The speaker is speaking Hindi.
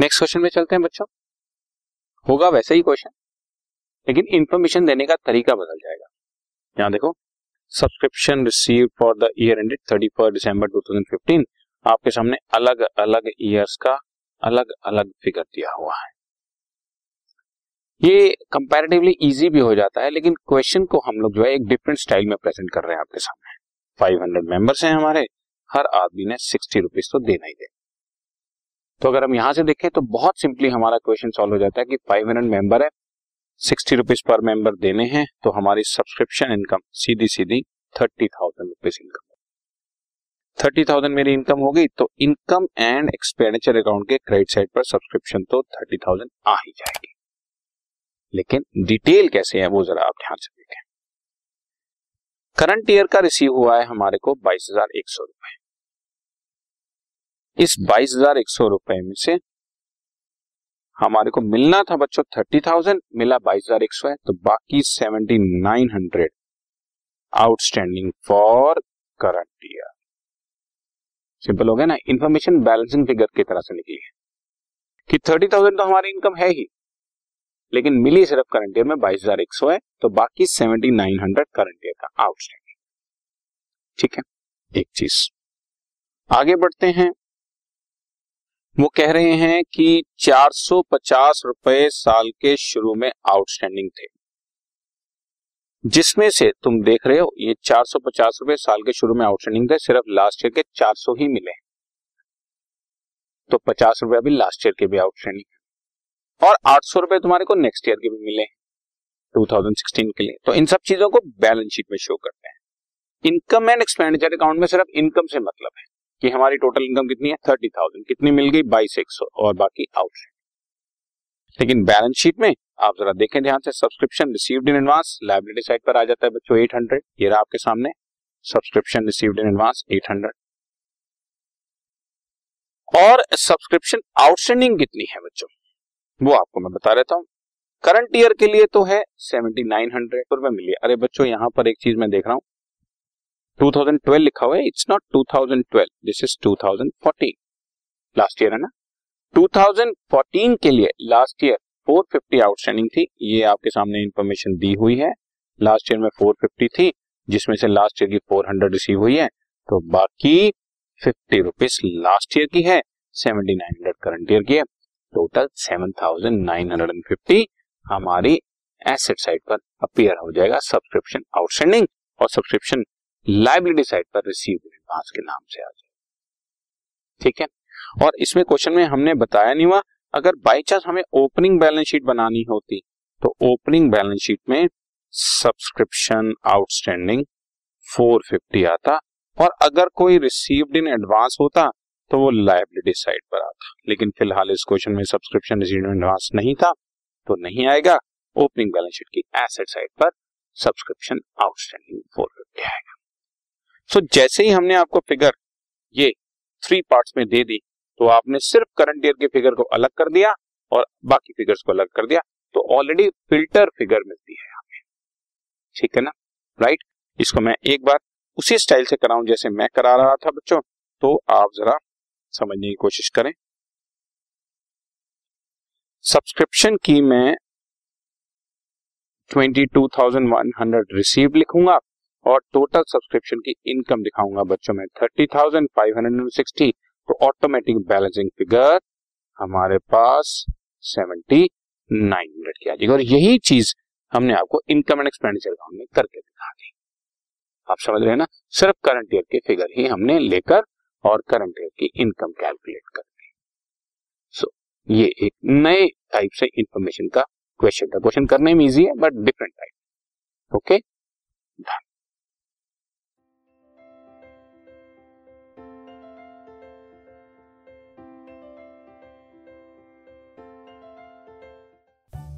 नेक्स्ट क्वेश्चन में चलते हैं बच्चों। होगा वैसे ही क्वेश्चन लेकिन इंफॉर्मेशन देने का तरीका बदल जाएगा। यहाँ देखो subscription receive for the year ended thirty first December 2015 आपके सामने अलग अलग ईयर्स का अलग अलग फिगर दिया हुआ है। ये कंपैरेटिवली इजी भी हो जाता है, लेकिन क्वेश्चन को हम लोग जो है एक डिफरेंट स्टाइल में प्रेजेंट कर रहे हैं आपके सामने। 500 मेंबर्स हैं हमारे, हर आदमी ने सिक्सटी रुपीज़ तो देना ही देना। तो अगर हम यहाँ से देखें तो बहुत सिंपली हमारा क्वेश्चन सॉल्व हो जाता है कि 500 मेंबर है सिक्सटी रुपीज़ पर मेंबर देने हैं तो हमारी सब्सक्रिप्शन इनकम सीधी सीधी thirty thousand rupees income thirty thousand मेरी इनकम होगी तो इनकम एंड एक्सपेंडिचर अकाउंट के क्रेडिट साइड पर सब्सक्रिप्शन तो थर्टी थाउज़ेंड आ ही जाएगी। लेकिन डिटेल कैसे है वो जरा आप ध्यान से देखें। करंट ईयर का रिसीव हुआ है हमारे को बाईस हज़ार एक सौ रुपए। इस बाईस हज़ार एक सौ रुपए में से हमारे को मिलना था बच्चों, थर्टी थाउज़ेंड, मिला बाईस हज़ार एक सौ है तो बाकी seventy nine hundred outstanding for current year. Simple हो गया ना इंफॉर्मेशन बैलेंसिंग फिगर की तरह से निकली है। कि थर्टी थाउज़ेंड तो हमारी इनकम है ही, लेकिन मिली सिर्फ़ करंट ईयर में बाईस हज़ार एक सौ है तो बाकी seventy nine hundred current year का आउटस्टैंडिंग। ठीक है, एक चीज़। आगे बढ़ते हैं वो कह रहे हैं कि 450 रुपए साल के शुरू में आउटस्टैंडिंग थे। जिसमें से तुम देख रहे हो, ये 450 रुपए साल के शुरू में आउटस्टैंडिंग थे, सिर्फ़ लास्ट ईयर के 400 ही मिले। तो 50 रुपए अभी लास्ट ईयर के भी आउटस्टैंडिंग और 800 रुपए तुम्हारे को नेक्स्ट ईयर के भी मिले 2016 के लिए। तो इन सब चीज़ों को बैलेंस शीट में शो करते हैं। इनकम एंड एक्सपेंडिचर अकाउंट में सिर्फ़ इनकम से मतलब है। कि हमारी टोटल इनकम कितनी है? थर्टी थाउज़ेंड कितनी मिल गई? बाईस एक सौ। और बाकी आउट लेकिन बैलेंस शीट में आप जरा देखें ध्यान से subscription received in advance liability side पर आ जाता है बच्चों एट हंड्रेड ये रहा आपके सामने। Subscription received in advance eight hundred और सब्सक्रिप्शन आउटस्टैंडिंग कितनी है बच्चों? वो आपको मैं बता रहता हूँ। करंट ईयर के लिए तो है सेवेंटी नाइन हंड्रेड रुपए मिली। अरे बच्चों, यहाँ पर एक चीज़ मैं देख रहा हूँ। 2012 लिखा हुआ है it's not 2012 this is 2014 last year है ना? 2014 के लिए लास्ट ईयर 450 आउटस्टैंडिंग थी, ये आपके सामने इंफॉर्मेशन दी हुई है लास्ट ईयर में 450 थी, जिसमें से लास्ट ईयर की 400 रिसीव हुई है तो बाकी फिफ्टी रुपीज़ लास्ट ईयर की है seventy nine hundred current year की है total seven thousand nine hundred and fifty हमारी एसेट साइड पर अपियर हो जाएगा सब्सक्रिप्शन आउटस्टैंडिंग और सब्सक्रिप्शन लाइबिलिटी साइड पर रिसीव एडवांस के नाम से आ जाए। ठीक है? और इसमें क्वेश्चन में हमने बताया नहीं हुआ, अगर बाई चांस हमें ओपनिंग बैलेंस शीट बनानी होती तो ओपनिंग बैलेंस शीट में सब्सक्रिप्शन आउटस्टैंडिंग 450 आता, और अगर कोई रिसीव्ड इन एडवांस होता तो वो लाइबिलिटी साइड पर आता। लेकिन फ़िलहाल इस क्वेश्चन में सब्सक्रिप्शन रिसीव्ड इन एडवांस नहीं था तो नहीं आएगा। ओपनिंग बैलेंस शीट की एसेट साइड पर सब्सक्रिप्शन आउटस्टैंडिंग 450 आएगा। सो जैसे ही हमने आपको फिगर ये थ्री पार्ट्स में दे दी तो आपने सिर्फ़ करंट ईयर के फिगर को अलग कर दिया और बाकी फिगर्स को अलग कर दिया। तो ऑलरेडी फ़िल्टर फिगर मिलती है हमें ठीक है ना? राइट इसको मैं एक बार उसी स्टाइल से कराऊं जैसे मैं करा रहा था बच्चों। तो आप जरा समझने की कोशिश करें। सब्सक्रिप्शन की मैं twenty two thousand one hundred receive लिखूँगा। और टोटल सब्सक्रिप्शन की इनकम दिखाऊँगा बच्चों में thirty thousand five hundred and sixty तो ऑटोमेटिक बैलेंसिंग फिगर हमारे पास सेवेंटी नाइन हंड्रेड की आ जाएगी। और यही चीज़ हमने आपको इनकम एंड एक्सपेंडिचर अकाउंट में करके दिखा दी। आप समझ रहे हैं ना? सिर्फ़ करंट ईयर के फिगर ही हमने लेकर और करंट ईयर की इनकम कैलकुलेट कर दी। सो so, ये एक नए टाइप से इंफॉर्मेशन का क्वेश्चन था। क्वेश्चन करने में इजी है but different type okay